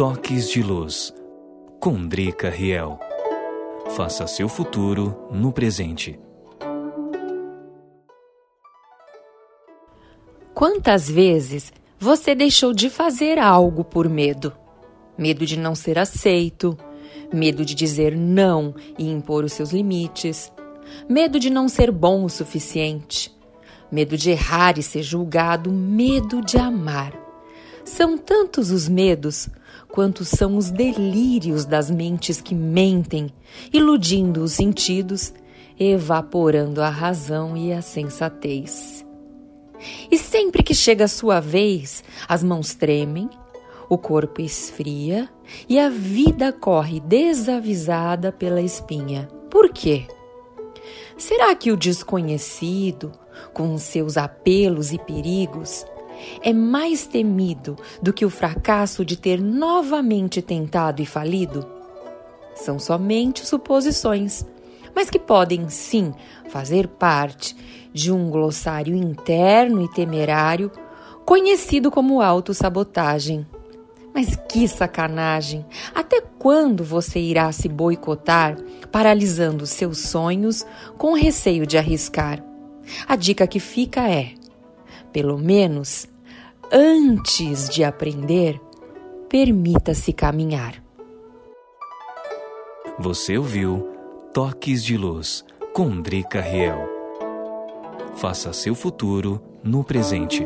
Toques de Luz, com Drica Riel. Faça seu futuro no presente. Quantas vezes você deixou de fazer algo por medo? Medo de não ser aceito, medo de dizer não e impor os seus limites, medo de não ser bom o suficiente, medo de errar e ser julgado, medo de amar. São tantos os medos quanto são os delírios das mentes que mentem, iludindo os sentidos, evaporando a razão e a sensatez. E sempre que chega a sua vez, as mãos tremem, o corpo esfria e a vida corre desavisada pela espinha. Por quê? Será que o desconhecido, com seus apelos e perigos, é mais temido do que o fracasso de ter novamente tentado e falido? São somente suposições, mas que podem sim fazer parte de um glossário interno e temerário conhecido como autossabotagem. Mas que sacanagem! Até quando você irá se boicotar, paralisando seus sonhos com receio de arriscar? A dica que fica é: pelo menos antes de aprender, permita-se caminhar. Você ouviu Toques de Luz com Drica Riel. Faça seu futuro no presente.